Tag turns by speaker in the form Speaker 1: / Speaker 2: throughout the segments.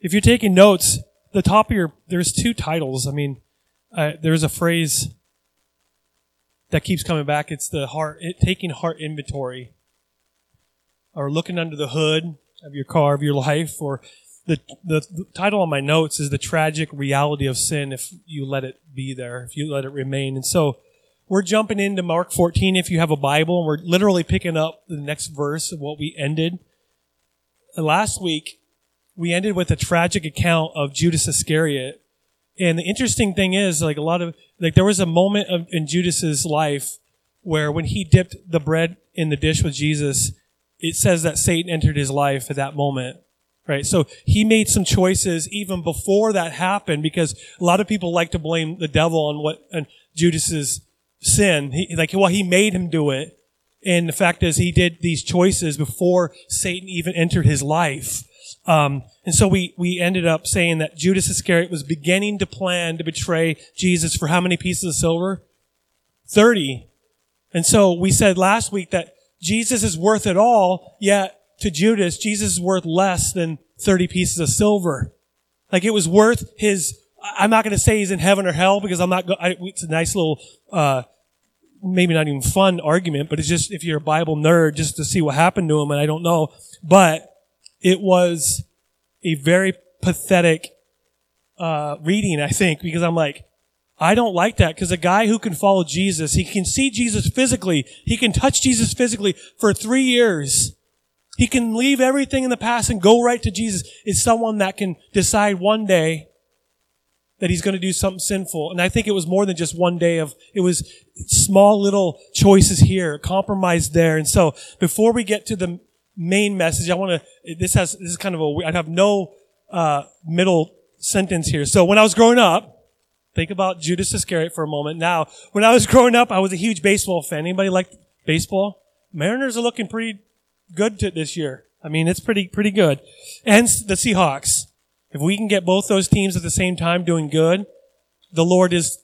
Speaker 1: if you're taking notes, the top of your, there's two titles. I mean, uh, there's a phrase that keeps coming back. It's the heart, it, taking heart inventory or looking under the hood of your car, of your life, or the, the, the title on my notes is the tragic reality of sin if you let it be there, if you let it remain. And so we're jumping into Mark 14 if you have a Bible, and we're literally picking up the next verse of what we ended. Last week, we ended with a tragic account of Judas Iscariot. And the interesting thing is, like a lot of, like there was a moment of, in Judas's life where when he dipped the bread in the dish with Jesus, it says that Satan entered his life at that moment. Right? So he made some choices even before that happened because a lot of people like to blame the devil on what, and Judas's sin. He, like, well, he made him do it. And the fact is he did these choices before Satan even entered his life. Um, and so we, we ended up saying that Judas Iscariot was beginning to plan to betray Jesus for how many pieces of silver? 30. And so we said last week that Jesus is worth it all, yet to Judas, Jesus is worth less than 30 pieces of silver. Like it was worth his, I'm not going to say he's in heaven or hell because I'm not, I, it's a nice little, uh, maybe not even fun argument, but it's just, if you're a Bible nerd, just to see what happened to him, and I don't know. But it was a very pathetic, uh, reading, I think, because I'm like, I don't like that because a guy who can follow Jesus, he can see Jesus physically, he can touch Jesus physically for three years. He can leave everything in the past and go right to Jesus. Is someone that can decide one day that he's going to do something sinful. And I think it was more than just one day of, it was small little choices here, compromise there. And so before we get to the main message, I want to, this has, this is kind of a, I have no, uh, middle sentence here. So when I was growing up, think about Judas Iscariot for a moment. Now, when I was growing up, I was a huge baseball fan. Anybody like baseball? Mariners are looking pretty good to this year. I mean, it's pretty, pretty good. And the Seahawks. If we can get both those teams at the same time doing good, the Lord is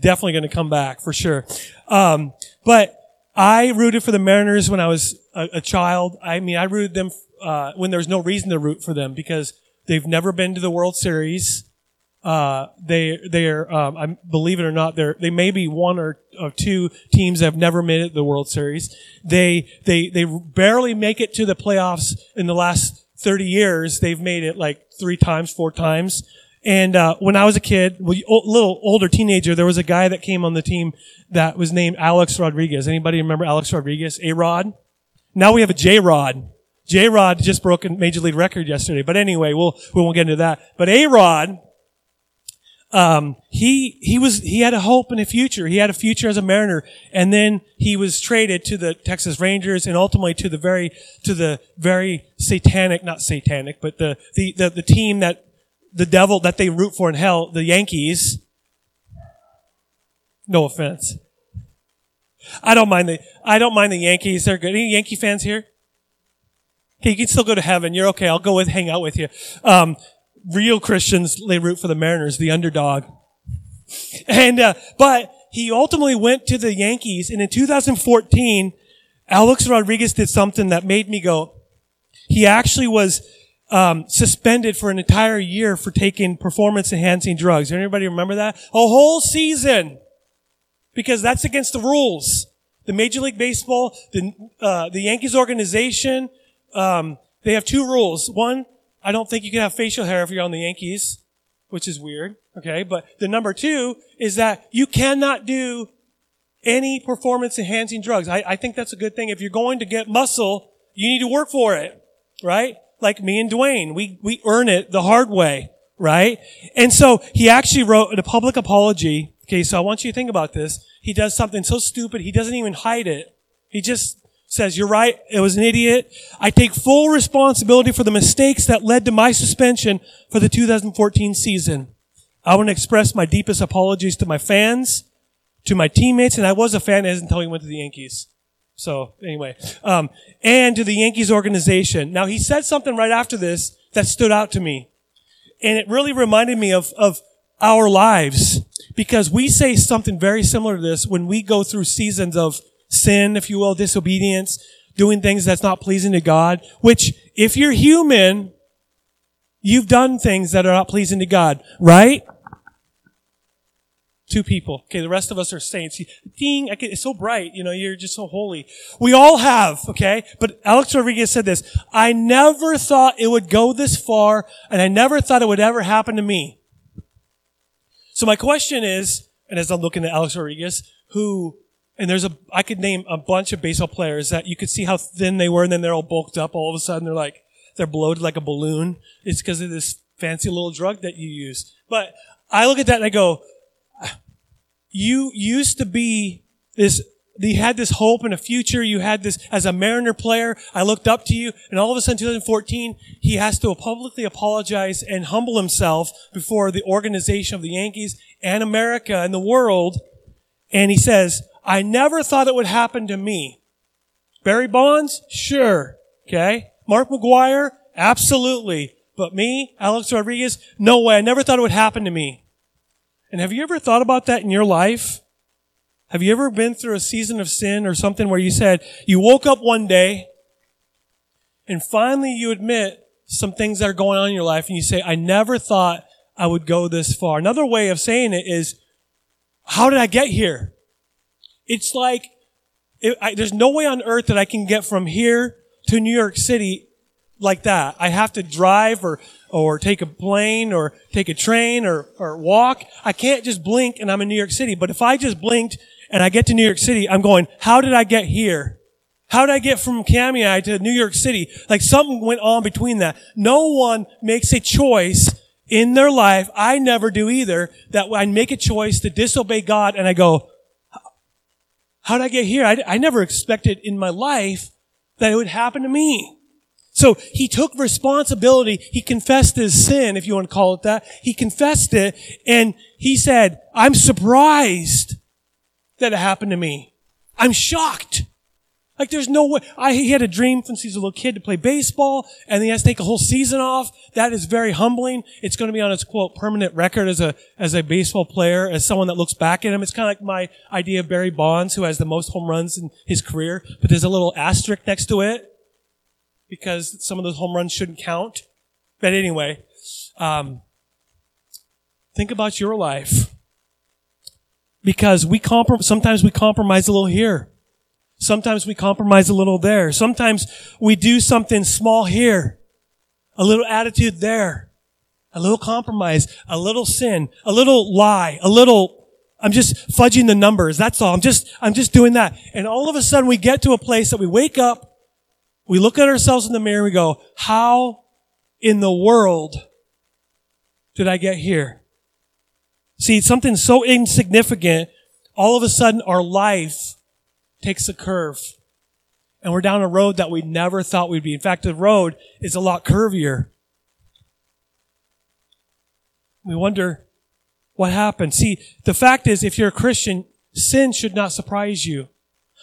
Speaker 1: definitely going to come back for sure. Um, but I rooted for the Mariners when I was a, a child. I mean, I rooted them uh, when there was no reason to root for them because they've never been to the World Series. Uh, they they're um, I believe it or not they're they may be one or, or two teams that have never made it to the World Series. They they they barely make it to the playoffs in the last 30 years, they've made it like three times, four times. And uh, when I was a kid, a little older teenager, there was a guy that came on the team that was named Alex Rodriguez. Anybody remember Alex Rodriguez? A Rod. Now we have a J Rod. J Rod just broke a major league record yesterday. But anyway, we'll we won't get into that. But A Rod um, he he was he had a hope in a future. He had a future as a Mariner, and then he was traded to the Texas Rangers, and ultimately to the very to the very satanic, not satanic, but the the the, the team that the devil that they root for in hell, the Yankees. No offense. I don't mind the I don't mind the Yankees. They're good. Any Yankee fans here? Okay, you can still go to heaven. You're okay. I'll go with hang out with you. Um, real Christians, they root for the Mariners, the underdog. And, uh, but he ultimately went to the Yankees and in 2014, Alex Rodriguez did something that made me go, he actually was, um, suspended for an entire year for taking performance enhancing drugs. Anybody remember that? A whole season. Because that's against the rules. The Major League Baseball, the, uh, the Yankees organization, um, they have two rules. One, I don't think you can have facial hair if you're on the Yankees, which is weird. Okay. But the number two is that you cannot do any performance enhancing drugs. I, I think that's a good thing. If you're going to get muscle, you need to work for it. Right? Like me and Dwayne. We, we earn it the hard way. Right? And so he actually wrote a public apology. Okay. So I want you to think about this. He does something so stupid. He doesn't even hide it. He just says, you're right, it was an idiot. I take full responsibility for the mistakes that led to my suspension for the 2014 season. I want to express my deepest apologies to my fans, to my teammates, and I was a fan until he went to the Yankees. So anyway, um, and to the Yankees organization. Now he said something right after this that stood out to me, and it really reminded me of of our lives because we say something very similar to this when we go through seasons of sin, if you will, disobedience, doing things that's not pleasing to God, which if you're human, You've done things that are not pleasing to God, right? Two people. Okay, the rest of us are saints. Ding, it's so bright. You know, you're just so holy. We all have, okay? But Alex Rodriguez said this, I never thought it would go this far, and I never thought it would ever happen to me. So my question is, and as I'm looking at Alex Rodriguez, who, and there's a, I could name a bunch of baseball players that you could see how thin they were, and then they're all bulked up all of a sudden. They're like, they're bloated like a balloon. It's because of this fancy little drug that you use. But I look at that and I go, you used to be this, you had this hope and a future. You had this, as a Mariner player, I looked up to you, and all of a sudden, 2014, he has to publicly apologize and humble himself before the organization of the Yankees and America and the world. And he says, I never thought it would happen to me. Barry Bonds? Sure. Okay. Mark McGwire? Absolutely. But me, Alex Rodriguez? No way. I never thought it would happen to me. And have you ever thought about that in your life? Have you ever been through a season of sin or something where you said, you woke up one day and finally you admit some things that are going on in your life and you say, I never thought I would go this far. Another way of saying it is, how did I get here? It's like, it, I, there's no way on earth that I can get from here to New York City like that. I have to drive or or take a plane or take a train or, or walk. I can't just blink and I'm in New York City. But if I just blinked and I get to New York City, I'm going, how did I get here? How did I get from Kamiah to New York City? Like something went on between that. No one makes a choice in their life. I never do either. That I make a choice to disobey God and I go, how did I get here? I, I never expected in my life that it would happen to me. So he took responsibility. He confessed his sin, if you want to call it that. He confessed it and he said, I'm surprised that it happened to me. I'm shocked. Like there's no way. I, he had a dream since he was a little kid to play baseball and he has to take a whole season off. That is very humbling. It's going to be on his quote permanent record as a, as a baseball player, as someone that looks back at him. It's kind of like my idea of Barry Bonds, who has the most home runs in his career, but there's a little asterisk next to it because some of those home runs shouldn't count. But anyway, um, think about your life because we comprom- sometimes we compromise a little here. Sometimes we compromise a little there. Sometimes we do something small here, a little attitude there, a little compromise, a little sin, a little lie, a little, I'm just fudging the numbers. That's all. I'm just, I'm just doing that. And all of a sudden we get to a place that we wake up we look at ourselves in the mirror and we go, how in the world did I get here? See, something so insignificant, all of a sudden our life takes a curve. And we're down a road that we never thought we'd be. In fact, the road is a lot curvier. We wonder what happened. See, the fact is, if you're a Christian, sin should not surprise you.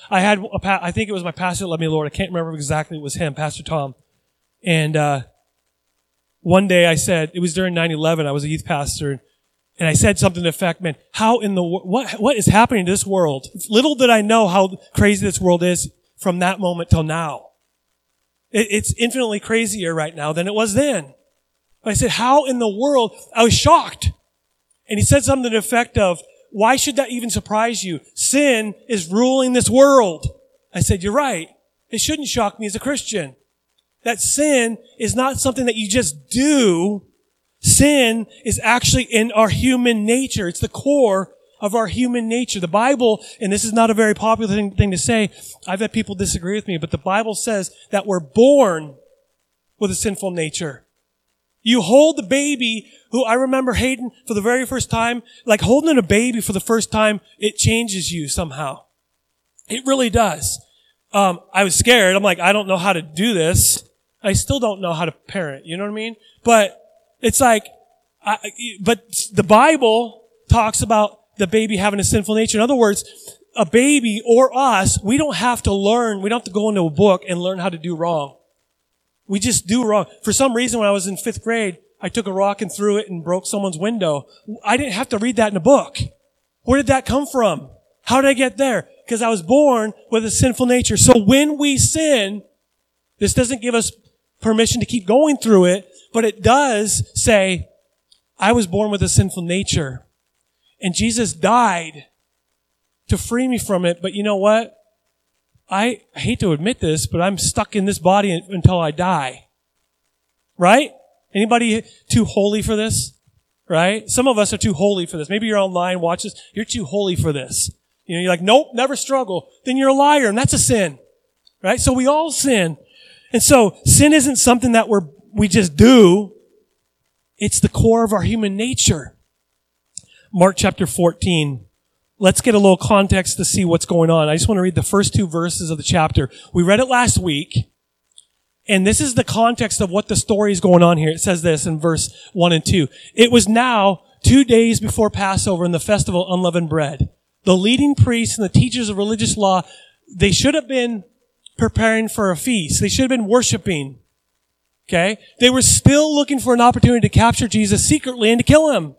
Speaker 1: I had a pa- I think it was my pastor let me Lord. I can't remember exactly. It was him, Pastor Tom. And uh, one day I said it was during 9/11. I was a youth pastor, and I said something to effect, "Man, how in the what what is happening to this world? Little did I know how crazy this world is from that moment till now. It, it's infinitely crazier right now than it was then." But I said, "How in the world?" I was shocked, and he said something to the effect of, why should that even surprise you? Sin is ruling this world. I said, you're right. It shouldn't shock me as a Christian. That sin is not something that you just do. Sin is actually in our human nature. It's the core of our human nature. The Bible, and this is not a very popular thing, thing, to say, I've had people disagree with me, but the Bible says that we're born with a sinful nature. You hold the baby who I remember Hayden for the very first time, like holding a baby for the first time, it changes you somehow. It really does. Um, I was scared. I'm like, I don't know how to do this. I still don't know how to parent. You know what I mean? But it's like, I, but the Bible talks about the baby having a sinful nature. In other words, a baby or us, we don't have to learn, we don't have to go into a book and learn how to do wrong. We just do wrong. For some reason, when I was in fifth grade, I took a rock and threw it and broke someone's window. I didn't have to read that in a book. Where did that come from? How did I get there? Because I was born with a sinful nature. So when we sin, this doesn't give us permission to keep going through it, but it does say, I was born with a sinful nature and Jesus died to free me from it. But you know what? I hate to admit this, but I'm stuck in this body until I die. Right? Anybody too holy for this? Right? Some of us are too holy for this. Maybe you're online, watch this. You're too holy for this. You know, you're like, nope, never struggle. Then you're a liar, and that's a sin. Right? So we all sin. And so sin isn't something that we're, we just do. It's the core of our human nature. Mark chapter 14. Let's get a little context to see what's going on. I just want to read the first two verses of the chapter. We read it last week. And this is the context of what the story is going on here. It says this in verse 1 and 2. It was now two days before Passover and the festival unleavened bread. The leading priests and the teachers of religious law, they should have been preparing for a feast. They should have been worshiping. Okay? They were still looking for an opportunity to capture Jesus secretly and to kill him.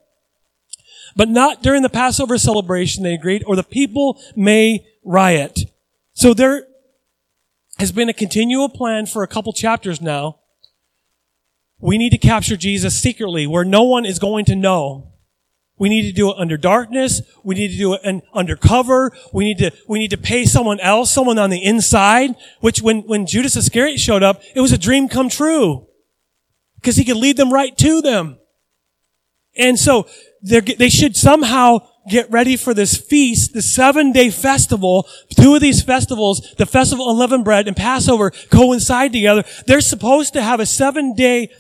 Speaker 1: But not during the Passover celebration, they agreed, or the people may riot. So there has been a continual plan for a couple chapters now. We need to capture Jesus secretly where no one is going to know. We need to do it under darkness. We need to do it under cover. We need to, we need to pay someone else, someone on the inside, which when, when Judas Iscariot showed up, it was a dream come true. Because he could lead them right to them. And so they should somehow get ready for this feast, the seven day festival. Two of these festivals, the festival of unleavened bread and Passover coincide together. They're supposed to have a seven day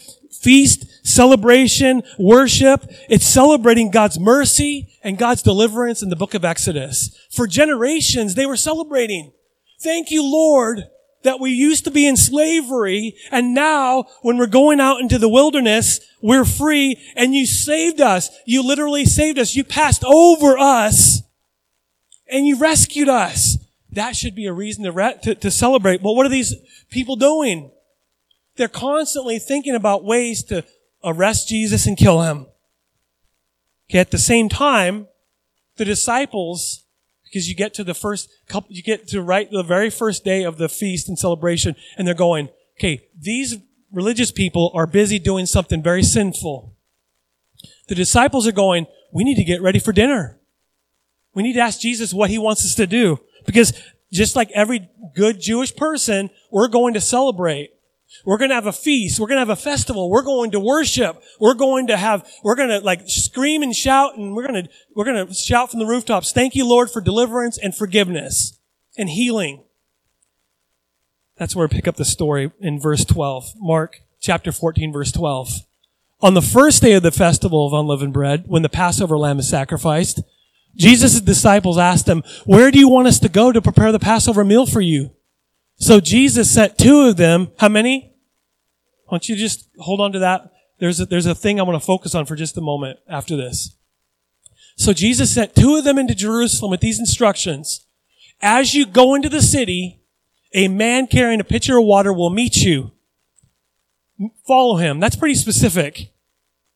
Speaker 1: feast, celebration, worship. It's celebrating God's mercy and God's deliverance in the book of Exodus. For generations, they were celebrating. Thank you, Lord, that we used to be in slavery and now when we're going out into the wilderness, we're free and you saved us. You literally saved us. You passed over us and you rescued us. That should be a reason to, re- to, to celebrate. But what are these people doing? They're constantly thinking about ways to arrest Jesus and kill him. Okay, at the same time, the disciples because you get to the first couple, you get to right the very first day of the feast and celebration, and they're going, okay, these religious people are busy doing something very sinful. The disciples are going, we need to get ready for dinner. We need to ask Jesus what he wants us to do. Because just like every good Jewish person, we're going to celebrate. We're going to have a feast. We're going to have a festival. We're going to worship. We're going to have, we're going to like scream and shout and we're going to, we're going to shout from the rooftops. Thank you, Lord, for deliverance and forgiveness and healing. That's where I pick up the story in verse 12. Mark chapter 14, verse 12. On the first day of the festival of unleavened bread, when the Passover lamb is sacrificed, Jesus' disciples asked him, where do you want us to go to prepare the Passover meal for you? So Jesus sent two of them. How many? Why don't you just hold on to that? There's a, there's a thing I want to focus on for just a moment after this. So Jesus sent two of them into Jerusalem with these instructions. As you go into the city, a man carrying a pitcher of water will meet you. Follow him. That's pretty specific.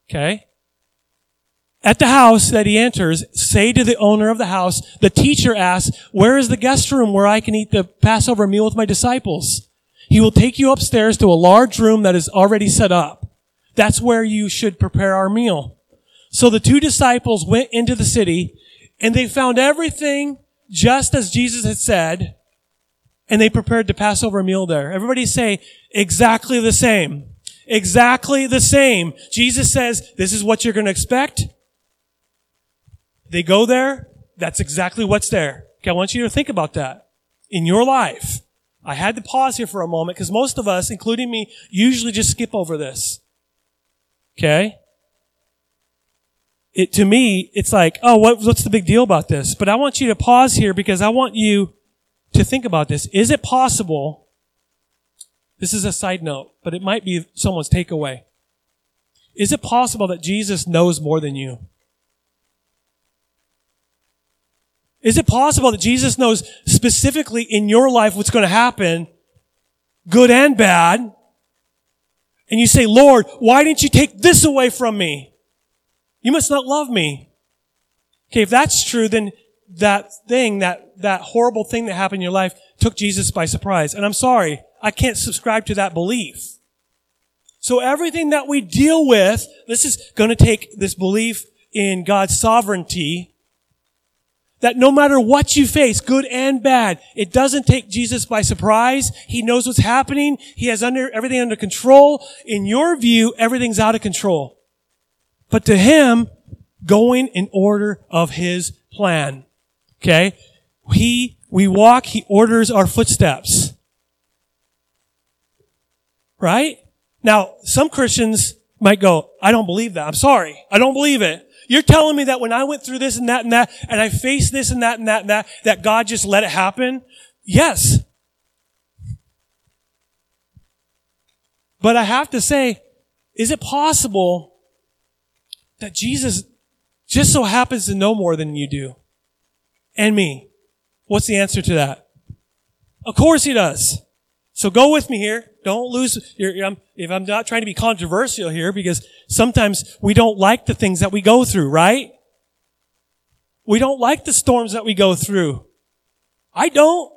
Speaker 1: Okay? At the house that he enters, say to the owner of the house, the teacher asks, where is the guest room where I can eat the Passover meal with my disciples? He will take you upstairs to a large room that is already set up. That's where you should prepare our meal. So the two disciples went into the city and they found everything just as Jesus had said and they prepared the Passover meal there. Everybody say exactly the same. Exactly the same. Jesus says, this is what you're going to expect. They go there. That's exactly what's there. Okay. I want you to think about that in your life. I had to pause here for a moment because most of us, including me, usually just skip over this. Okay. It, to me, it's like, oh, what, what's the big deal about this? But I want you to pause here because I want you to think about this. Is it possible? This is a side note, but it might be someone's takeaway. Is it possible that Jesus knows more than you? Is it possible that Jesus knows specifically in your life what's going to happen, good and bad? And you say, Lord, why didn't you take this away from me? You must not love me. Okay, if that's true, then that thing, that, that horrible thing that happened in your life took Jesus by surprise. And I'm sorry, I can't subscribe to that belief. So everything that we deal with, this is going to take this belief in God's sovereignty that no matter what you face, good and bad, it doesn't take Jesus by surprise. He knows what's happening. He has under, everything under control. In your view, everything's out of control. But to him, going in order of his plan. Okay? He, we walk, he orders our footsteps. Right? Now, some Christians might go, I don't believe that. I'm sorry. I don't believe it. You're telling me that when I went through this and that and that, and I faced this and that and that and that, that God just let it happen? Yes. But I have to say, is it possible that Jesus just so happens to know more than you do? And me? What's the answer to that? Of course he does. So go with me here. Don't lose your, if I'm not trying to be controversial here because sometimes we don't like the things that we go through, right? We don't like the storms that we go through. I don't.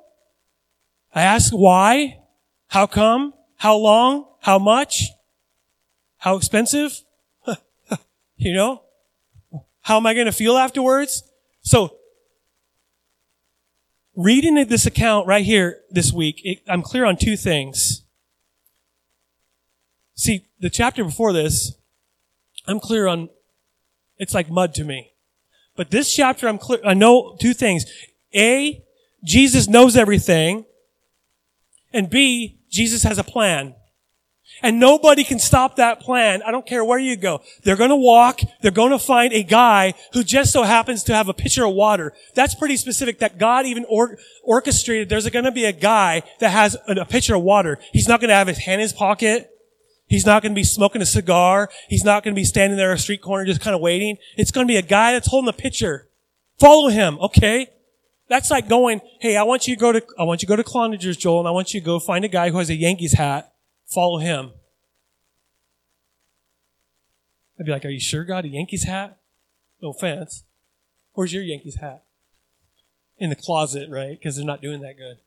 Speaker 1: I ask why, how come, how long, how much, how expensive, you know? How am I going to feel afterwards? So reading this account right here this week, it, I'm clear on two things. See, the chapter before this, I'm clear on, it's like mud to me. But this chapter, I'm clear, I know two things. A, Jesus knows everything. And B, Jesus has a plan. And nobody can stop that plan. I don't care where you go. They're going to walk. They're going to find a guy who just so happens to have a pitcher of water. That's pretty specific that God even or- orchestrated. There's going to be a guy that has a, pitcher of water. He's not going to have his hand in his pocket. He's not going to be smoking a cigar. He's not going to be standing there at a street corner just kind of waiting. It's going to be a guy that's holding a pitcher. Follow him. Okay. That's like going, hey, I want you to go to, I want you to go to Clonagers, Joel, and I want you to go find a guy who has a Yankees hat follow him. I'd be like, Are you sure, God? A Yankees hat? No offense. Where's your Yankees hat? In the closet, right? Because they're not doing that good.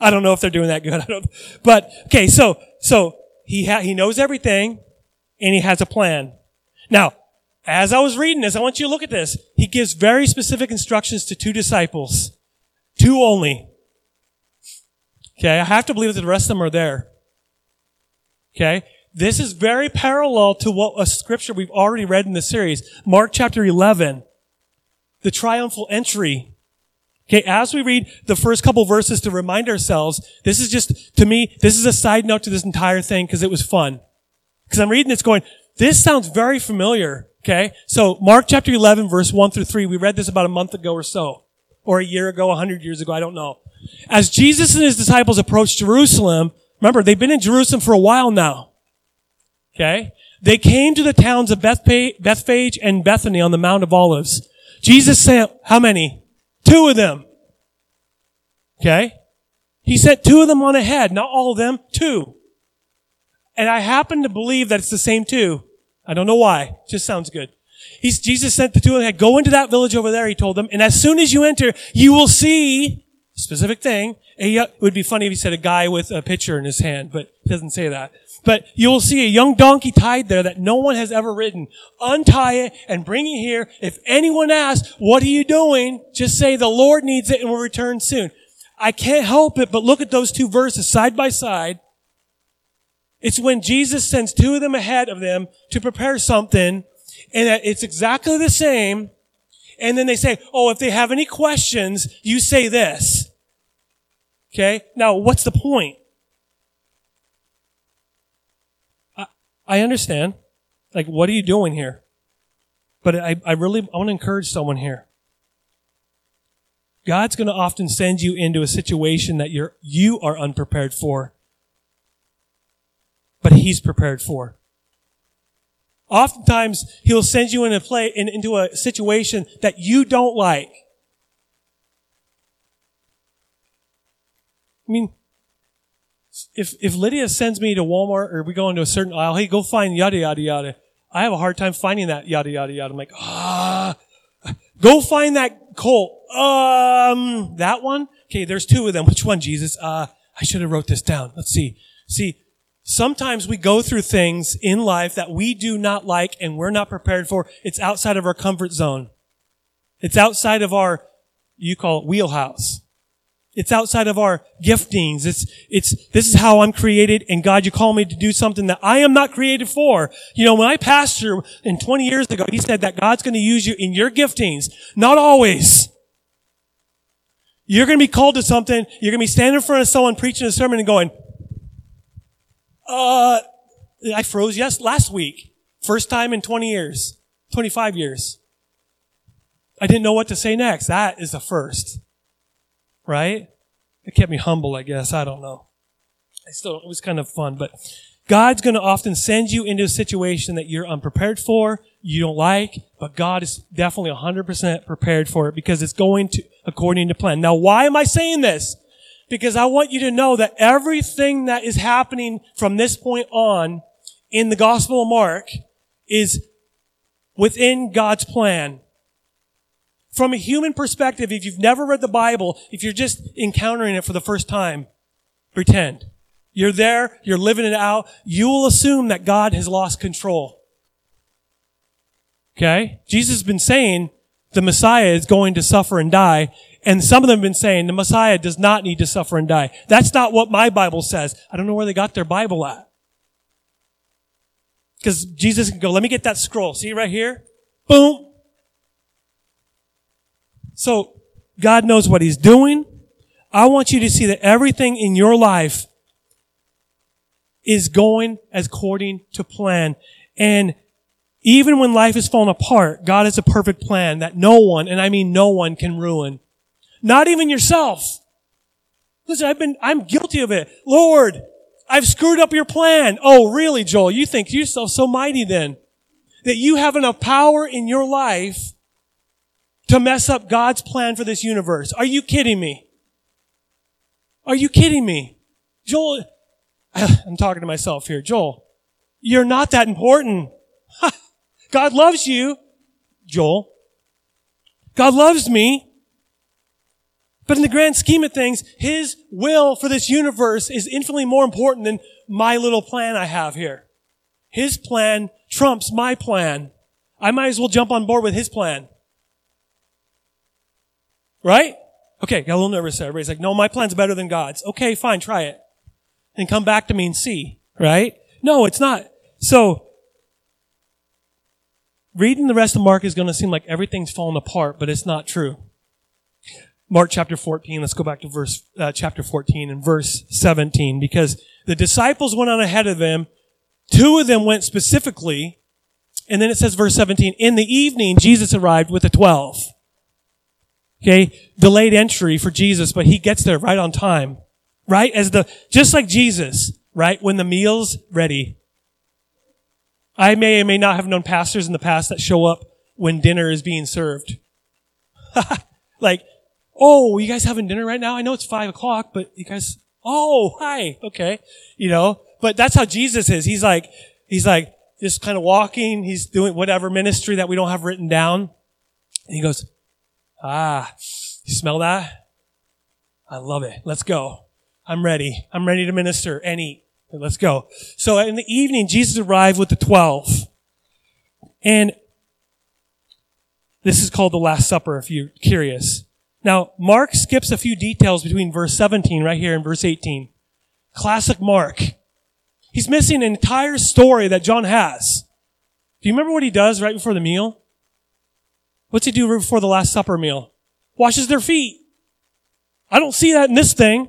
Speaker 1: I don't know if they're doing that good. I don't, but okay, so, so he ha- he knows everything and he has a plan. Now, as I was reading this, I want you to look at this. He gives very specific instructions to two disciples. Two only. Okay, I have to believe that the rest of them are there. Okay? This is very parallel to what a scripture we've already read in the series. Mark chapter 11. The triumphal entry. Okay, as we read the first couple verses to remind ourselves, this is just, to me, this is a side note to this entire thing because it was fun. Because I'm reading this going, this sounds very familiar. Okay, so Mark chapter 11 verse 1 through 3, we read this about a month ago or so. Or a year ago, a hundred years ago, I don't know. As Jesus and his disciples approached Jerusalem, Remember, they've been in Jerusalem for a while now. Okay? They came to the towns of Bethphage and Bethany on the Mount of Olives. Jesus sent, how many? Two of them. Okay? He sent two of them on ahead, not all of them, two. And I happen to believe that it's the same two. I don't know why. It Just sounds good. He's, Jesus sent the two them ahead. Go into that village over there, he told them. And as soon as you enter, you will see specific thing. A, it would be funny if he said a guy with a pitcher in his hand, but he doesn't say that. But you'll see a young donkey tied there that no one has ever ridden. Untie it and bring it here. If anyone asks, what are you doing? Just say the Lord needs it and will return soon. I can't help it, but look at those two verses side by side. It's when Jesus sends two of them ahead of them to prepare something and it's exactly the same. And then they say, oh, if they have any questions, you say this. Okay? Now, what's the point? I, understand. Like, what are you doing here? But I, I really I want to encourage someone here. God's going to often send you into a situation that you're, you are unprepared for, but He's prepared for. Oftentimes, He'll send you in a play, in, into a situation that you don't like. I mean, if if Lydia sends me to Walmart or we go into a certain aisle, hey, go find yada yada yada. I have a hard time finding that yada yada yada. I'm like, ah, go find that Colt. Um, that one. Okay, there's two of them. Which one, Jesus? Uh, I should have wrote this down. Let's see. See, Sometimes we go through things in life that we do not like and we're not prepared for. It's outside of our comfort zone. It's outside of our, you call it wheelhouse. It's outside of our giftings. It's, it's, this is how I'm created and God, you call me to do something that I am not created for. You know, when I pastor in 20 years ago, he said that God's going to use you in your giftings. Not always. You're going to be called to something. You're going to be standing in front of someone preaching a sermon and going, uh, I froze yes last week. First time in 20 years, 25 years. I didn't know what to say next. That is the first right? It kept me humble, I guess. I don't know. I still, it was kind of fun, but God's going to often send you into a situation that you're unprepared for, you don't like, but God is definitely 100% prepared for it because it's going to according to plan. Now, why am I saying this? Because I want you to know that everything that is happening from this point on in the Gospel of Mark is within God's plan from a human perspective, if you've never read the Bible, if you're just encountering it for the first time, pretend. You're there, you're living it out, you will assume that God has lost control. Okay? Jesus has been saying the Messiah is going to suffer and die, and some of them have been saying the Messiah does not need to suffer and die. That's not what my Bible says. I don't know where they got their Bible at. Because Jesus can go, let me get that scroll. See right here? Boom. So God knows what he's doing. I want you to see that everything in your life is going according to plan. And even when life is falling apart, God has a perfect plan that no one, and I mean no one can ruin. Not even yourself. Listen, I've been, I'm guilty of it. Lord, I've screwed up your plan. Oh, really, Joel? You think you're so, so mighty then? That you have enough power in your life to mess up God's plan for this universe. Are you kidding me? Are you kidding me? Joel, I'm talking to myself here. Joel, you're not that important. God loves you, Joel. God loves me. But in the grand scheme of things, His will for this universe is infinitely more important than my little plan I have here. His plan trumps my plan. I might as well jump on board with His plan. Right? Okay, got a little nervous there. Everybody's like, no, my plan's better than God's. Okay, fine, try it. And come back to me and see. Right? No, it's not. So, reading the rest of Mark is going to seem like everything's falling apart, but it's not true. Mark chapter 14, let's go back to verse, uh, chapter 14 and verse 17, because the disciples went on ahead of them. Two of them went specifically, and then it says verse 17, in the evening, Jesus arrived with the twelve. Okay, delayed entry for Jesus, but he gets there right on time. Right? As the, just like Jesus, right? When the meal's ready. I may or may not have known pastors in the past that show up when dinner is being served. like, oh, you guys having dinner right now? I know it's five o'clock, but you guys, oh, hi, okay. You know, but that's how Jesus is. He's like, he's like, just kind of walking. He's doing whatever ministry that we don't have written down. And he goes, Ah, you smell that? I love it. Let's go. I'm ready. I'm ready to minister and eat. Let's go. So in the evening, Jesus arrived with the twelve. And this is called the Last Supper if you're curious. Now, Mark skips a few details between verse 17 right here and verse 18. Classic Mark. He's missing an entire story that John has. Do you remember what he does right before the meal? What's he do right before the Last Supper meal? Washes their feet. I don't see that in this thing.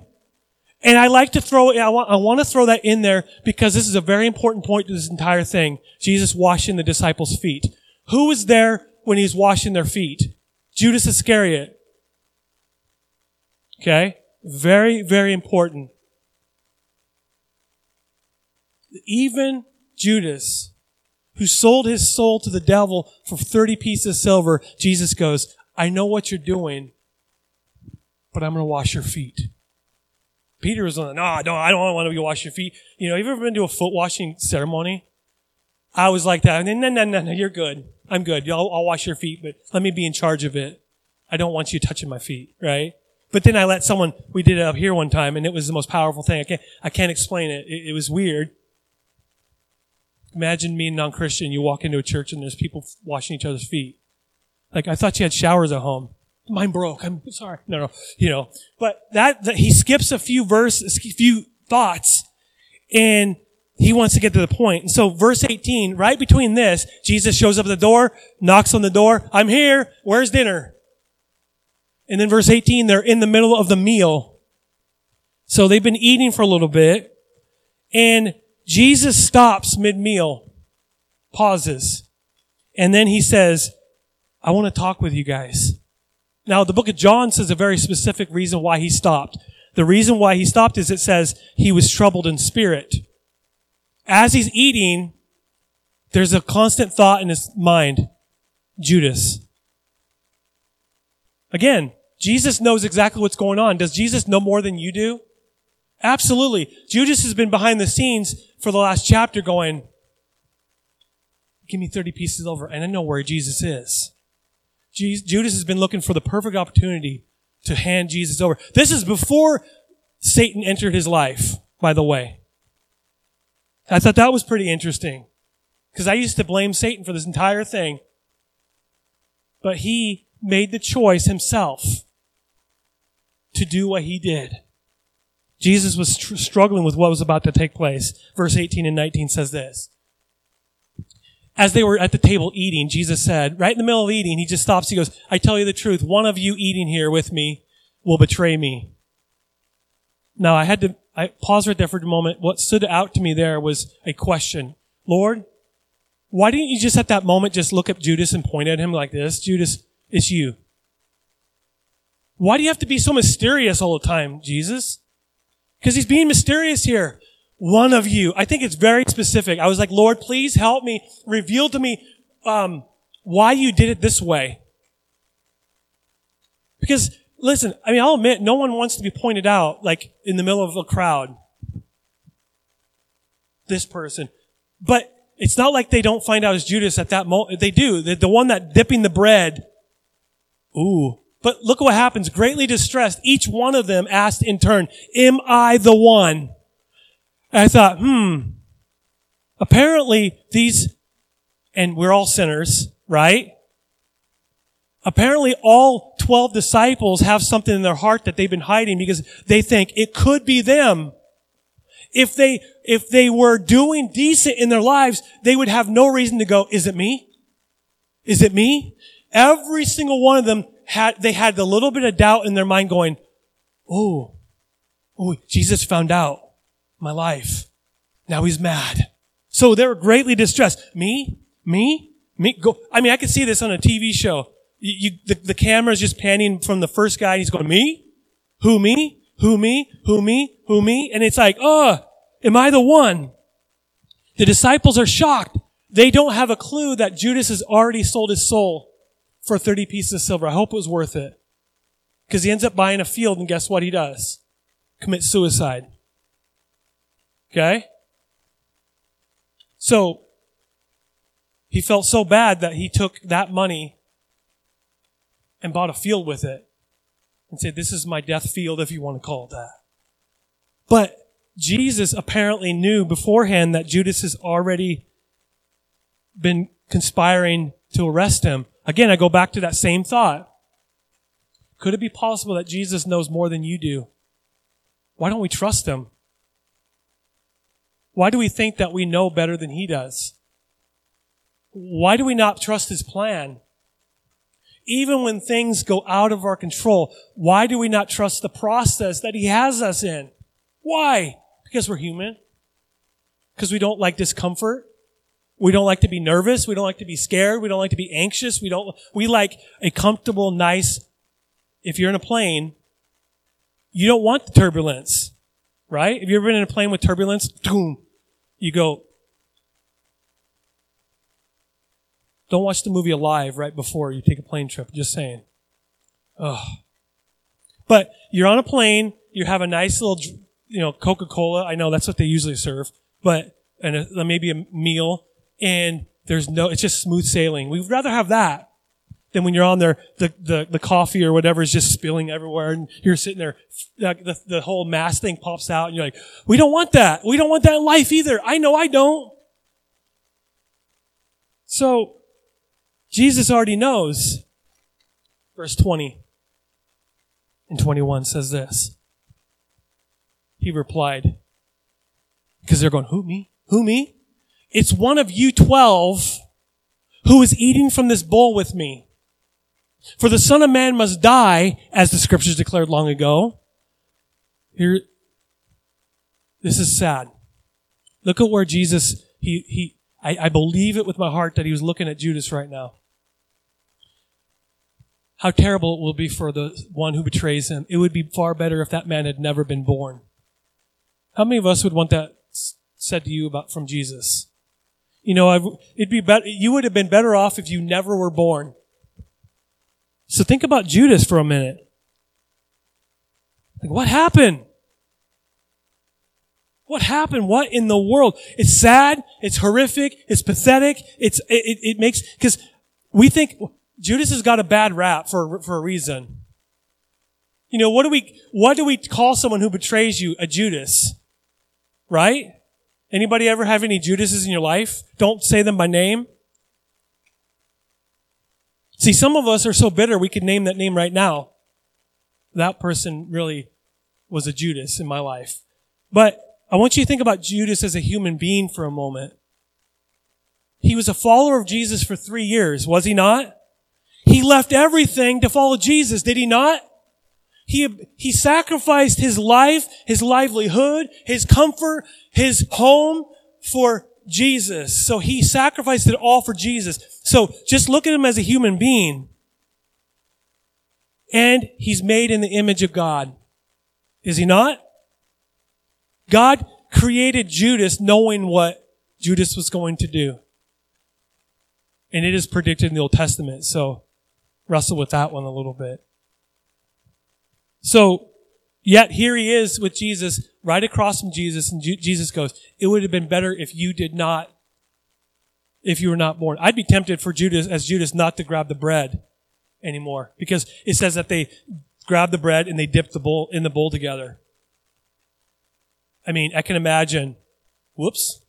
Speaker 1: And I like to throw I want, I want to throw that in there because this is a very important point to this entire thing. Jesus washing the disciples' feet. Who was there when he's washing their feet? Judas Iscariot. Okay? Very, very important. Even Judas who sold his soul to the devil for 30 pieces of silver, Jesus goes, I know what you're doing, but I'm going to wash your feet. Peter was like, no, no, I don't want to be wash your feet. You know, have you ever been to a foot washing ceremony? I was like that. No, no, no, no, no, you're good. I'm good. I'll, I'll wash your feet, but let me be in charge of it. I don't want you touching my feet, right? But then I let someone, we did it up here one time and it was the most powerful thing. I can't, I can't explain it. It, it was weird. Imagine me, non-Christian, you walk into a church and there's people washing each other's feet. Like, I thought you had showers at home. Mine broke. I'm sorry. No, no, you know, but that, that he skips a few verses, a few thoughts and he wants to get to the point. And so verse 18, right between this, Jesus shows up at the door, knocks on the door. I'm here. Where's dinner? And then verse 18, they're in the middle of the meal. So they've been eating for a little bit and Jesus stops mid-meal, pauses, and then he says, I want to talk with you guys. Now, the book of John says a very specific reason why he stopped. The reason why he stopped is it says he was troubled in spirit. As he's eating, there's a constant thought in his mind. Judas. Again, Jesus knows exactly what's going on. Does Jesus know more than you do? Absolutely. Judas has been behind the scenes for the last chapter going, give me 30 pieces over and I know where Jesus is. Judas has been looking for the perfect opportunity to hand Jesus over. This is before Satan entered his life, by the way. I thought that was pretty interesting because I used to blame Satan for this entire thing. But he made the choice himself to do what he did. Jesus was tr- struggling with what was about to take place. Verse 18 and 19 says this. As they were at the table eating, Jesus said, right in the middle of eating, he just stops. He goes, I tell you the truth. One of you eating here with me will betray me. Now I had to, I paused right there for a moment. What stood out to me there was a question. Lord, why didn't you just at that moment just look at Judas and point at him like this? Judas, it's you. Why do you have to be so mysterious all the time, Jesus? Because he's being mysterious here. One of you. I think it's very specific. I was like, Lord, please help me, reveal to me um, why you did it this way. Because, listen, I mean, I'll admit, no one wants to be pointed out, like, in the middle of a crowd. This person. But it's not like they don't find out as Judas at that moment. They do. The, the one that dipping the bread. Ooh, but look what happens. Greatly distressed, each one of them asked in turn, am I the one? And I thought, hmm, apparently these, and we're all sinners, right? Apparently all 12 disciples have something in their heart that they've been hiding because they think it could be them. If they, if they were doing decent in their lives, they would have no reason to go, is it me? Is it me? Every single one of them had, they had a little bit of doubt in their mind going, oh, oh, Jesus found out my life. Now he's mad. So they were greatly distressed. Me? Me? Me? Go. I mean, I could see this on a TV show. You, you, the, the camera is just panning from the first guy and he's going, me? Who me? Who me? Who me? Who me? And it's like, oh, am I the one? The disciples are shocked. They don't have a clue that Judas has already sold his soul for 30 pieces of silver. I hope it was worth it. Because he ends up buying a field and guess what he does? Commit suicide. Okay? So, he felt so bad that he took that money and bought a field with it and said, this is my death field if you want to call it that. But Jesus apparently knew beforehand that Judas has already been conspiring to arrest him. Again, I go back to that same thought. Could it be possible that Jesus knows more than you do? Why don't we trust him? Why do we think that we know better than he does? Why do we not trust his plan? Even when things go out of our control, why do we not trust the process that he has us in? Why? Because we're human. Because we don't like discomfort. We don't like to be nervous. We don't like to be scared. We don't like to be anxious. We don't, we like a comfortable, nice, if you're in a plane, you don't want the turbulence, right? Have you ever been in a plane with turbulence? Boom. You go, don't watch the movie Alive right before you take a plane trip. Just saying. Ugh. But you're on a plane. You have a nice little, you know, Coca-Cola. I know that's what they usually serve, but, and a, maybe a meal and there's no, it's just smooth sailing. We'd rather have that than when you're on there, the, the, the coffee or whatever is just spilling everywhere and you're sitting there, the, the whole mass thing pops out and you're like, we don't want that. We don't want that in life either. I know I don't. So, Jesus already knows. Verse 20 and 21 says this. He replied, because they're going, who me? Who me? It's one of you twelve who is eating from this bowl with me. For the son of man must die, as the scriptures declared long ago. Here, this is sad. Look at where Jesus, he, he, I, I believe it with my heart that he was looking at Judas right now. How terrible it will be for the one who betrays him. It would be far better if that man had never been born. How many of us would want that said to you about from Jesus? You know, I've, it'd be better, you would have been better off if you never were born. So think about Judas for a minute. Like, what happened? What happened? What in the world? It's sad. It's horrific. It's pathetic. It's, it, it makes, cause we think Judas has got a bad rap for, for a reason. You know, what do we, what do we call someone who betrays you? A Judas. Right? Anybody ever have any Judases in your life? Don't say them by name. See, some of us are so bitter we could name that name right now. That person really was a Judas in my life. But I want you to think about Judas as a human being for a moment. He was a follower of Jesus for three years, was he not? He left everything to follow Jesus, did he not? He, he sacrificed his life, his livelihood, his comfort, his home for Jesus. So he sacrificed it all for Jesus. So just look at him as a human being. And he's made in the image of God. Is he not? God created Judas knowing what Judas was going to do. And it is predicted in the Old Testament. So wrestle with that one a little bit. So, yet here he is with Jesus, right across from Jesus, and Jesus goes, it would have been better if you did not, if you were not born. I'd be tempted for Judas, as Judas, not to grab the bread anymore, because it says that they grabbed the bread and they dipped the bowl in the bowl together. I mean, I can imagine, whoops.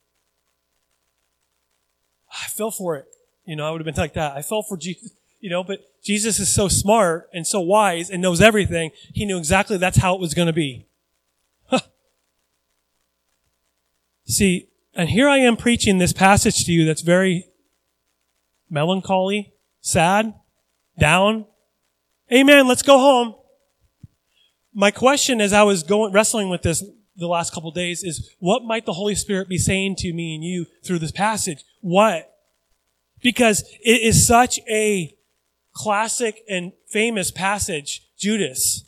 Speaker 1: I fell for it. You know, I would have been like that. I fell for Jesus, you know, but Jesus is so smart and so wise and knows everything. He knew exactly that's how it was going to be. See, and here I am preaching this passage to you that's very melancholy, sad, down. Amen. Let's go home. My question as I was going, wrestling with this the last couple days is what might the Holy Spirit be saying to me and you through this passage? What? Because it is such a classic and famous passage, Judas.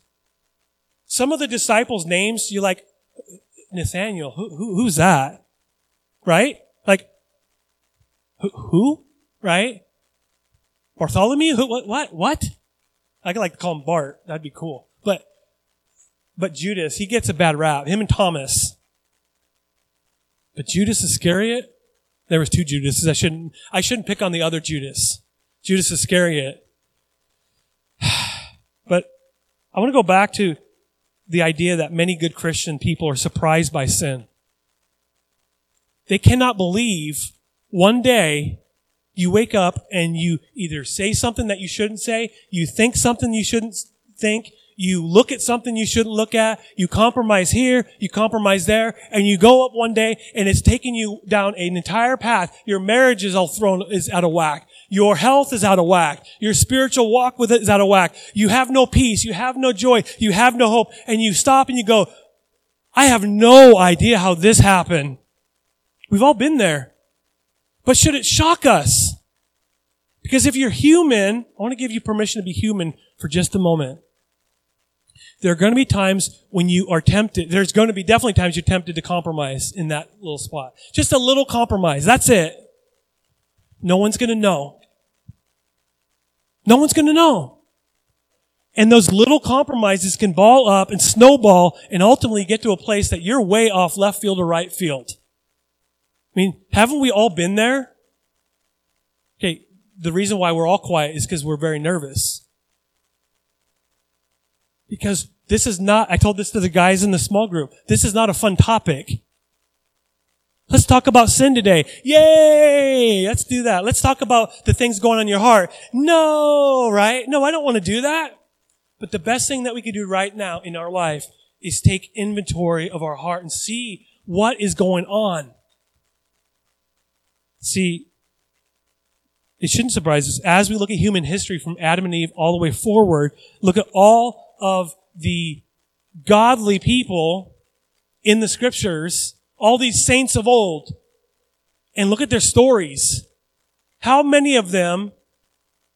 Speaker 1: Some of the disciples' names, you're like, Nathaniel, who, who, who's that? Right? Like, who, who? Right? Bartholomew? Who, what, what, what? I could like to call him Bart. That'd be cool. But but Judas, he gets a bad rap. Him and Thomas. But Judas Iscariot, there was two Judases. I shouldn't, I shouldn't pick on the other Judas. Judas Iscariot. but I want to go back to the idea that many good Christian people are surprised by sin. They cannot believe one day you wake up and you either say something that you shouldn't say, you think something you shouldn't think, you look at something you shouldn't look at, you compromise here, you compromise there, and you go up one day and it's taking you down an entire path. Your marriage is all thrown, is out of whack. Your health is out of whack. Your spiritual walk with it is out of whack. You have no peace. You have no joy. You have no hope. And you stop and you go, I have no idea how this happened. We've all been there. But should it shock us? Because if you're human, I want to give you permission to be human for just a moment there are going to be times when you are tempted. There's going to be definitely times you're tempted to compromise in that little spot. Just a little compromise. That's it. No one's going to know. No one's going to know. And those little compromises can ball up and snowball and ultimately get to a place that you're way off left field or right field. I mean, haven't we all been there? Okay, the reason why we're all quiet is because we're very nervous. Because this is not, I told this to the guys in the small group, this is not a fun topic. Let's talk about sin today. Yay! Let's do that. Let's talk about the things going on in your heart. No, right? No, I don't want to do that. But the best thing that we can do right now in our life is take inventory of our heart and see what is going on. See, it shouldn't surprise us. As we look at human history from Adam and Eve all the way forward, look at all of the godly people in the scriptures, all these saints of old, and look at their stories. How many of them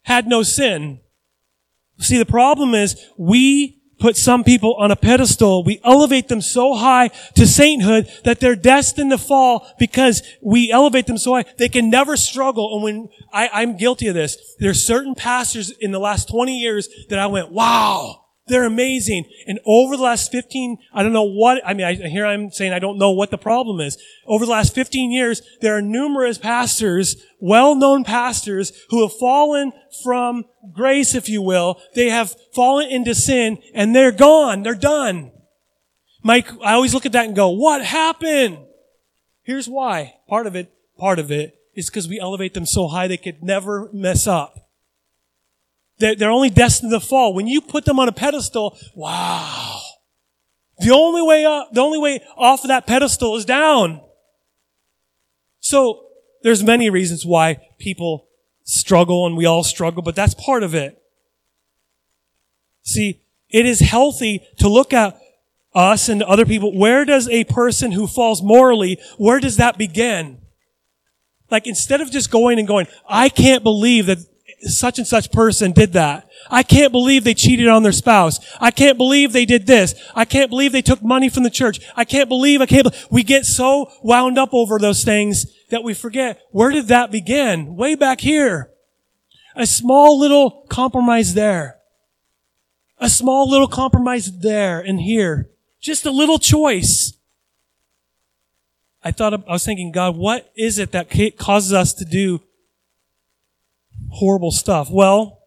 Speaker 1: had no sin? See, the problem is we put some people on a pedestal. We elevate them so high to sainthood that they're destined to fall because we elevate them so high they can never struggle. And when I, I'm guilty of this, there's certain pastors in the last 20 years that I went, wow, they're amazing. And over the last 15, I don't know what, I mean, I, here I'm saying I don't know what the problem is. Over the last 15 years, there are numerous pastors, well-known pastors, who have fallen from grace, if you will. They have fallen into sin and they're gone. They're done. Mike, I always look at that and go, what happened? Here's why. Part of it, part of it is because we elevate them so high they could never mess up. They're, they're only destined to fall. When you put them on a pedestal, wow. The only way up, the only way off of that pedestal is down. So, there's many reasons why people struggle and we all struggle, but that's part of it. See, it is healthy to look at us and other people. Where does a person who falls morally, where does that begin? Like instead of just going and going, I can't believe that such and such person did that. I can't believe they cheated on their spouse. I can't believe they did this. I can't believe they took money from the church. I can't believe, I can't believe. We get so wound up over those things that we forget, where did that begin? Way back here. A small little compromise there. A small little compromise there and here. Just a little choice. I thought, I was thinking, God, what is it that causes us to do horrible stuff. Well,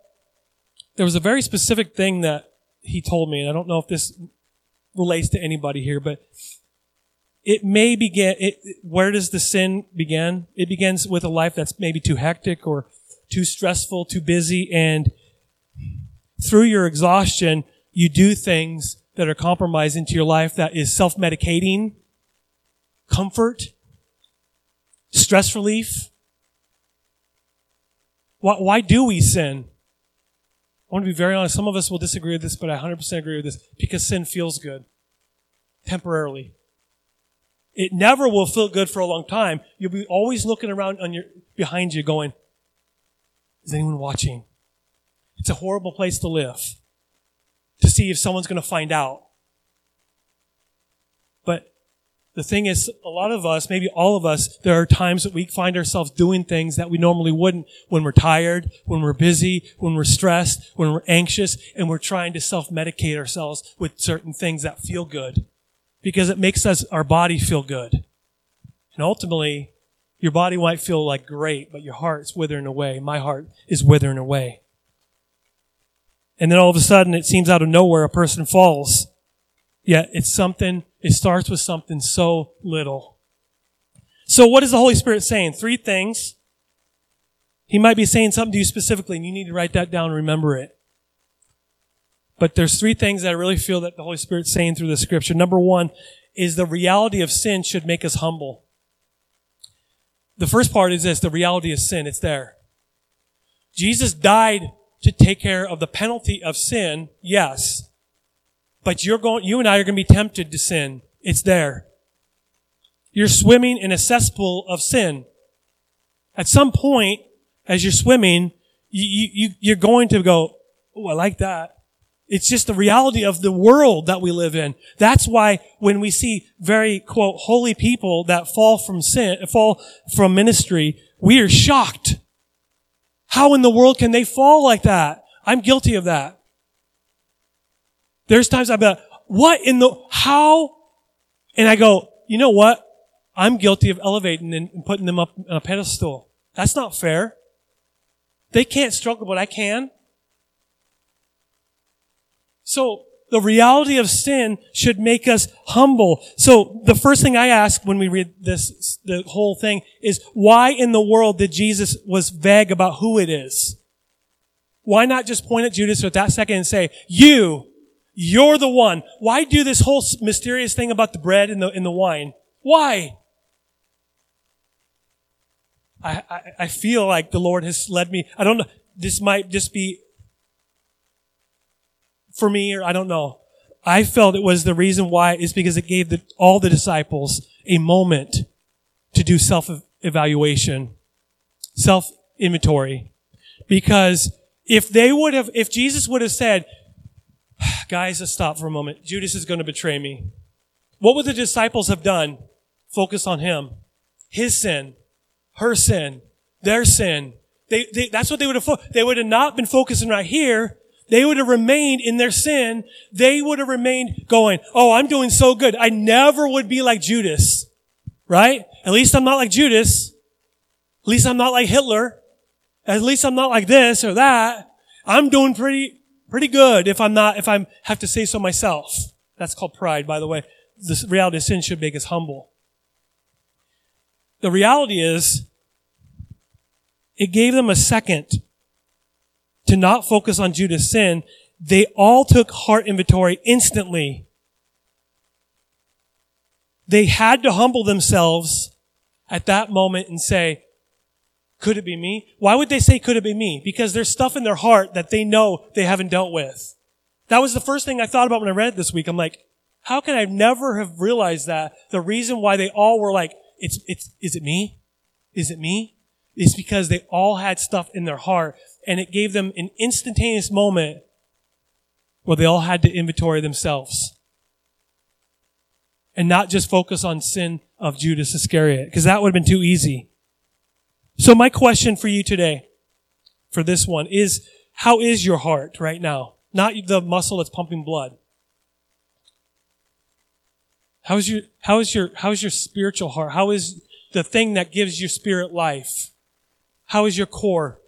Speaker 1: there was a very specific thing that he told me, and I don't know if this relates to anybody here, but it may begin, it, where does the sin begin? It begins with a life that's maybe too hectic or too stressful, too busy, and through your exhaustion, you do things that are compromising to your life that is self-medicating, comfort, stress relief, why, why do we sin? I want to be very honest. Some of us will disagree with this, but I 100% agree with this because sin feels good temporarily. It never will feel good for a long time. You'll be always looking around on your, behind you going, is anyone watching? It's a horrible place to live to see if someone's going to find out. But the thing is, a lot of us, maybe all of us, there are times that we find ourselves doing things that we normally wouldn't when we're tired, when we're busy, when we're stressed, when we're anxious, and we're trying to self-medicate ourselves with certain things that feel good. Because it makes us, our body feel good. And ultimately, your body might feel like great, but your heart's withering away. My heart is withering away. And then all of a sudden, it seems out of nowhere, a person falls. Yet it's something it starts with something so little. So what is the Holy Spirit saying? Three things. He might be saying something to you specifically, and you need to write that down and remember it. But there's three things that I really feel that the Holy Spirit's saying through the scripture. Number one is the reality of sin should make us humble. The first part is this, the reality of sin. It's there. Jesus died to take care of the penalty of sin, yes. But you're going, you and I are going to be tempted to sin. It's there. You're swimming in a cesspool of sin. At some point, as you're swimming, you, you, you're going to go, oh, I like that. It's just the reality of the world that we live in. That's why when we see very, quote, holy people that fall from sin, fall from ministry, we are shocked. How in the world can they fall like that? I'm guilty of that. There's times I'm like, what in the, how? And I go, you know what? I'm guilty of elevating and putting them up on a pedestal. That's not fair. They can't struggle, but I can. So, The reality of sin should make us humble. So the first thing I ask when we read this, the whole thing is why in the world did Jesus was vague about who it is? Why not just point at Judas at that second and say, you, you're the one. Why do this whole mysterious thing about the bread and the, and the wine? Why? I, I, I feel like the Lord has led me. I don't know. This might just be for me, or I don't know. I felt it was the reason why is because it gave the, all the disciples a moment to do self evaluation, self inventory. Because if they would have, if Jesus would have said, guys, let's stop for a moment. Judas is going to betray me. What would the disciples have done? Focus on him, his sin, her sin, their sin. They, they, that's what they would have, fo- they would have not been focusing right here. They would have remained in their sin. They would have remained going, oh, I'm doing so good. I never would be like Judas. Right? At least I'm not like Judas. At least I'm not like Hitler. At least I'm not like this or that. I'm doing pretty, pretty good if I'm not, if I have to say so myself. That's called pride, by the way. The reality of sin should make us humble. The reality is, it gave them a second to not focus on Judas' sin. They all took heart inventory instantly. They had to humble themselves at that moment and say, could it be me? Why would they say, could it be me? Because there's stuff in their heart that they know they haven't dealt with. That was the first thing I thought about when I read it this week. I'm like, how can I never have realized that the reason why they all were like, it's, it's, is it me? Is it me? Is because they all had stuff in their heart and it gave them an instantaneous moment where they all had to inventory themselves and not just focus on sin of Judas Iscariot because that would have been too easy. So my question for you today, for this one, is how is your heart right now? Not the muscle that's pumping blood. How is your, how is your, how is your spiritual heart? How is the thing that gives your spirit life? How is your core?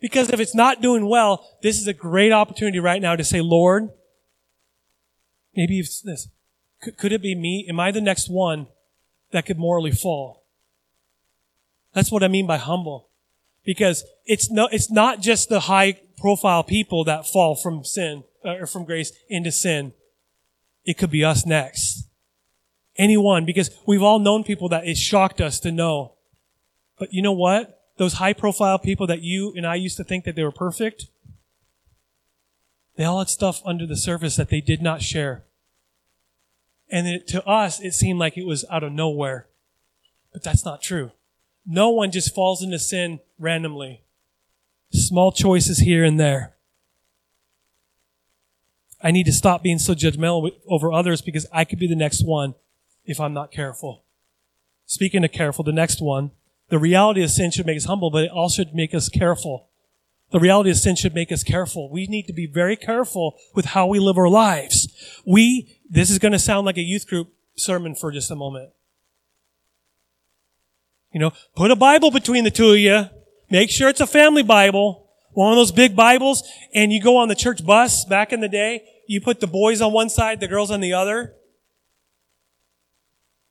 Speaker 1: Because if it's not doing well, this is a great opportunity right now to say, Lord, maybe it's this. Could, could it be me? Am I the next one that could morally fall? That's what I mean by humble. Because it's no, it's not just the high profile people that fall from sin, uh, or from grace into sin. It could be us next. Anyone, because we've all known people that it shocked us to know. But you know what? Those high profile people that you and I used to think that they were perfect, they all had stuff under the surface that they did not share. And it, to us, it seemed like it was out of nowhere. But that's not true. No one just falls into sin randomly. Small choices here and there. I need to stop being so judgmental over others because I could be the next one if I'm not careful. Speaking of careful, the next one, the reality of sin should make us humble, but it also should make us careful. The reality of sin should make us careful. We need to be very careful with how we live our lives. We, this is going to sound like a youth group sermon for just a moment. You know, put a Bible between the two of you. Make sure it's a family Bible. One of those big Bibles. And you go on the church bus back in the day. You put the boys on one side, the girls on the other.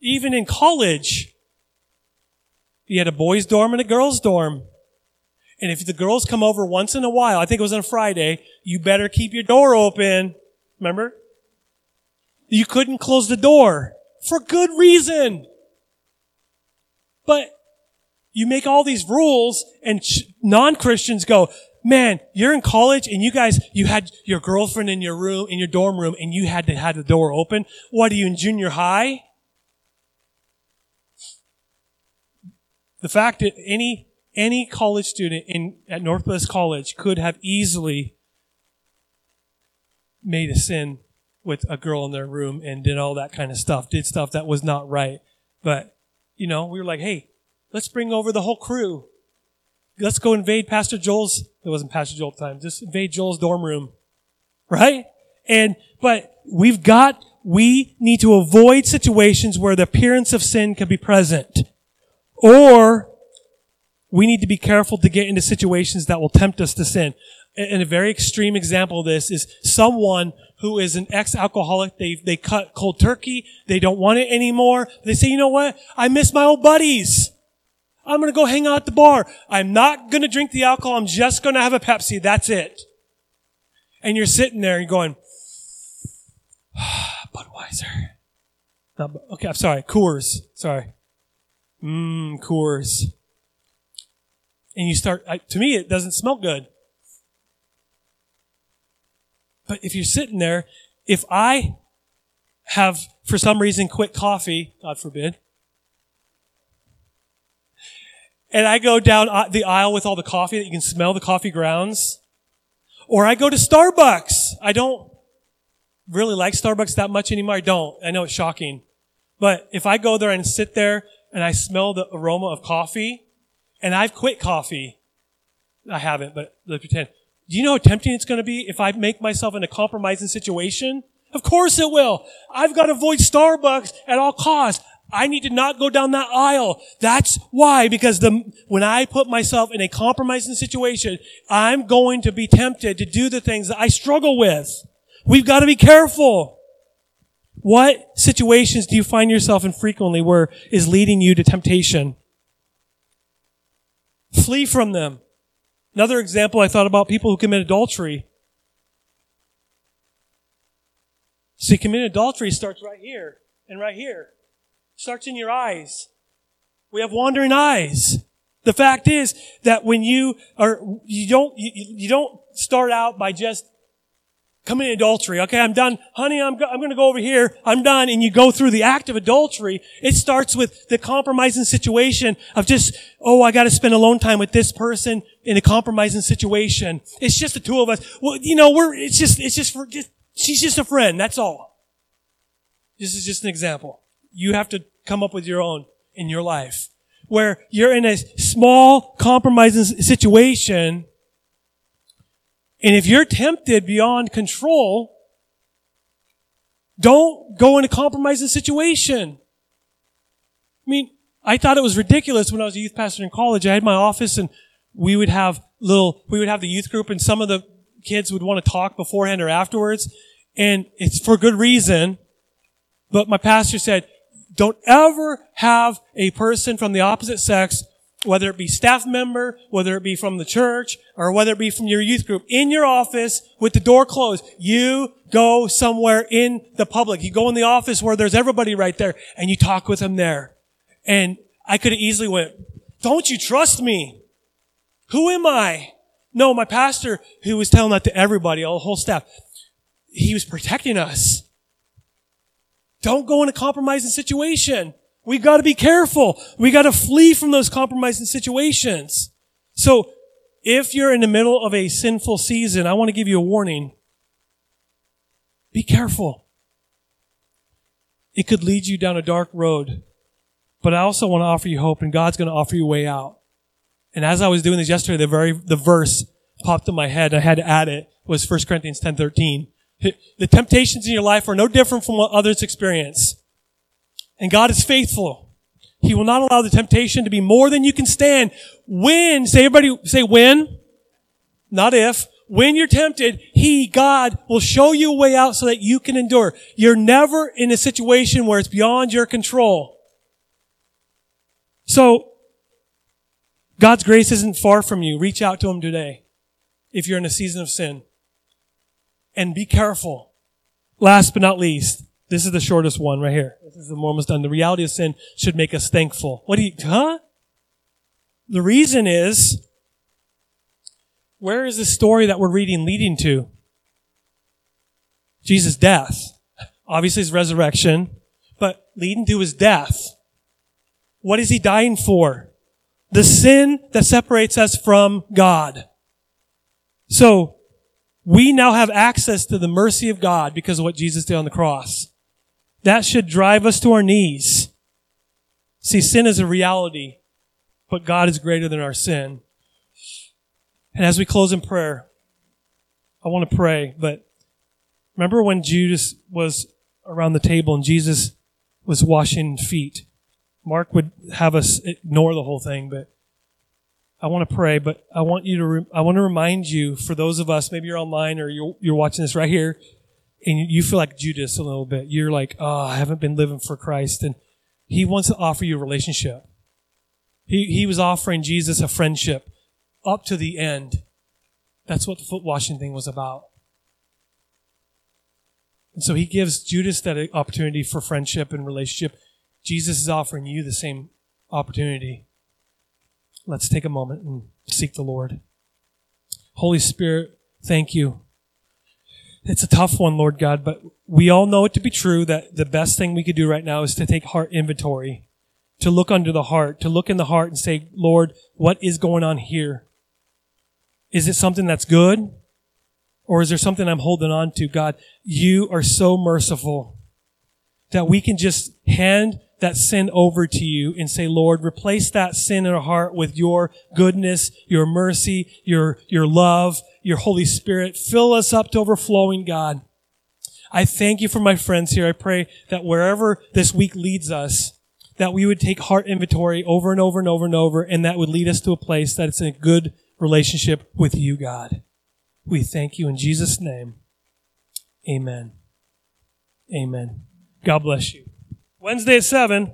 Speaker 1: Even in college, you had a boys' dorm and a girls' dorm. And if the girls come over once in a while, I think it was on a Friday, you better keep your door open. Remember? You couldn't close the door for good reason. But you make all these rules and non-Christians go, man, you're in college and you guys, you had your girlfriend in your room, in your dorm room and you had to have the door open. What are you in junior high? The fact that any, any college student in, at Northwest College could have easily made a sin with a girl in their room and did all that kind of stuff, did stuff that was not right. But, you know, we were like, hey, let's bring over the whole crew. Let's go invade Pastor Joel's, it wasn't Pastor Joel time, just invade Joel's dorm room. Right? And, but we've got, we need to avoid situations where the appearance of sin can be present. Or we need to be careful to get into situations that will tempt us to sin. and a very extreme example of this is someone who is an ex-alcoholic. They, they cut cold turkey. They don't want it anymore. They say, you know what? I miss my old buddies. I'm going to go hang out at the bar. I'm not going to drink the alcohol. I'm just going to have a Pepsi. That's it. And you're sitting there and going, Budweiser. Not, okay, I'm sorry. Coors. Sorry. Mmm, Coors. And you start, I, to me, it doesn't smell good. But if you're sitting there, if I have, for some reason, quit coffee, God forbid, and I go down the aisle with all the coffee that you can smell the coffee grounds, or I go to Starbucks. I don't really like Starbucks that much anymore. I don't. I know it's shocking. But if I go there and sit there and I smell the aroma of coffee, and I've quit coffee, I haven't, but let's pretend. Do you know how tempting it's going to be if I make myself in a compromising situation? Of course it will. I've got to avoid Starbucks at all costs. I need to not go down that aisle. That's why, because the, when I put myself in a compromising situation, I'm going to be tempted to do the things that I struggle with. We've got to be careful. What situations do you find yourself in frequently where is leading you to temptation? Flee from them. Another example I thought about people who commit adultery. See, committing adultery starts right here and right here. Starts in your eyes. We have wandering eyes. The fact is that when you are, you don't, you, you don't start out by just committing adultery. Okay, I'm done. Honey, I'm, go- I'm going to go over here. I'm done. And you go through the act of adultery. It starts with the compromising situation of just, oh, I got to spend alone time with this person in a compromising situation. It's just the two of us. Well, you know, we're, it's just, it's just for, just, she's just a friend. That's all. This is just an example. You have to come up with your own in your life where you're in a small compromising situation and if you're tempted beyond control, don't go in a compromising situation. I mean, I thought it was ridiculous when I was a youth pastor in college. I had my office and we would have little, we would have the youth group and some of the kids would want to talk beforehand or afterwards. And it's for good reason. But my pastor said, don't ever have a person from the opposite sex whether it be staff member, whether it be from the church, or whether it be from your youth group, in your office with the door closed. You go somewhere in the public. You go in the office where there's everybody right there and you talk with them there. And I could have easily went, don't you trust me? Who am I? No, my pastor, who was telling that to everybody, all the whole staff, he was protecting us. Don't go in a compromising situation. We got to be careful. We got to flee from those compromising situations. So if you're in the middle of a sinful season, I want to give you a warning. Be careful. It could lead you down a dark road, but I also want to offer you hope and God's going to offer you a way out. And as I was doing this yesterday, the very, the verse popped in my head. I had to add it was 1 Corinthians 10, 13. The temptations in your life are no different from what others experience. And God is faithful. He will not allow the temptation to be more than you can stand. When, say everybody, say when, not if, when you're tempted, He, God, will show you a way out so that you can endure. You're never in a situation where it's beyond your control. So, God's grace isn't far from you. Reach out to Him today if you're in a season of sin. And be careful. Last but not least, this is the shortest one right here. This is the almost done. The reality of sin should make us thankful. What do you, huh? The reason is, where is the story that we're reading leading to? Jesus' death. Obviously his resurrection, but leading to his death. What is he dying for? The sin that separates us from God. So, we now have access to the mercy of God because of what Jesus did on the cross. That should drive us to our knees. See, sin is a reality, but God is greater than our sin. And as we close in prayer, I want to pray, but remember when Judas was around the table and Jesus was washing feet? Mark would have us ignore the whole thing, but I want to pray, but I want you to, re- I want to remind you for those of us, maybe you're online or you're, you're watching this right here and you feel like Judas a little bit. You're like, oh, I haven't been living for Christ. And he wants to offer you a relationship. He, he was offering Jesus a friendship up to the end. That's what the foot washing thing was about. And so he gives Judas that opportunity for friendship and relationship. Jesus is offering you the same opportunity. Let's take a moment and seek the Lord. Holy Spirit, thank you. It's a tough one, Lord God, but we all know it to be true that the best thing we could do right now is to take heart inventory, to look under the heart, to look in the heart and say, Lord, what is going on here? Is it something that's good? Or is there something I'm holding on to? God, you are so merciful that we can just hand that sin over to you and say, Lord, replace that sin in our heart with your goodness, your mercy, your, your love, your Holy Spirit. Fill us up to overflowing, God. I thank you for my friends here. I pray that wherever this week leads us, that we would take heart inventory over and over and over and over, and that would lead us to a place that it's in a good relationship with you, God. We thank you in Jesus' name. Amen. Amen. God bless you. Wednesday at 7.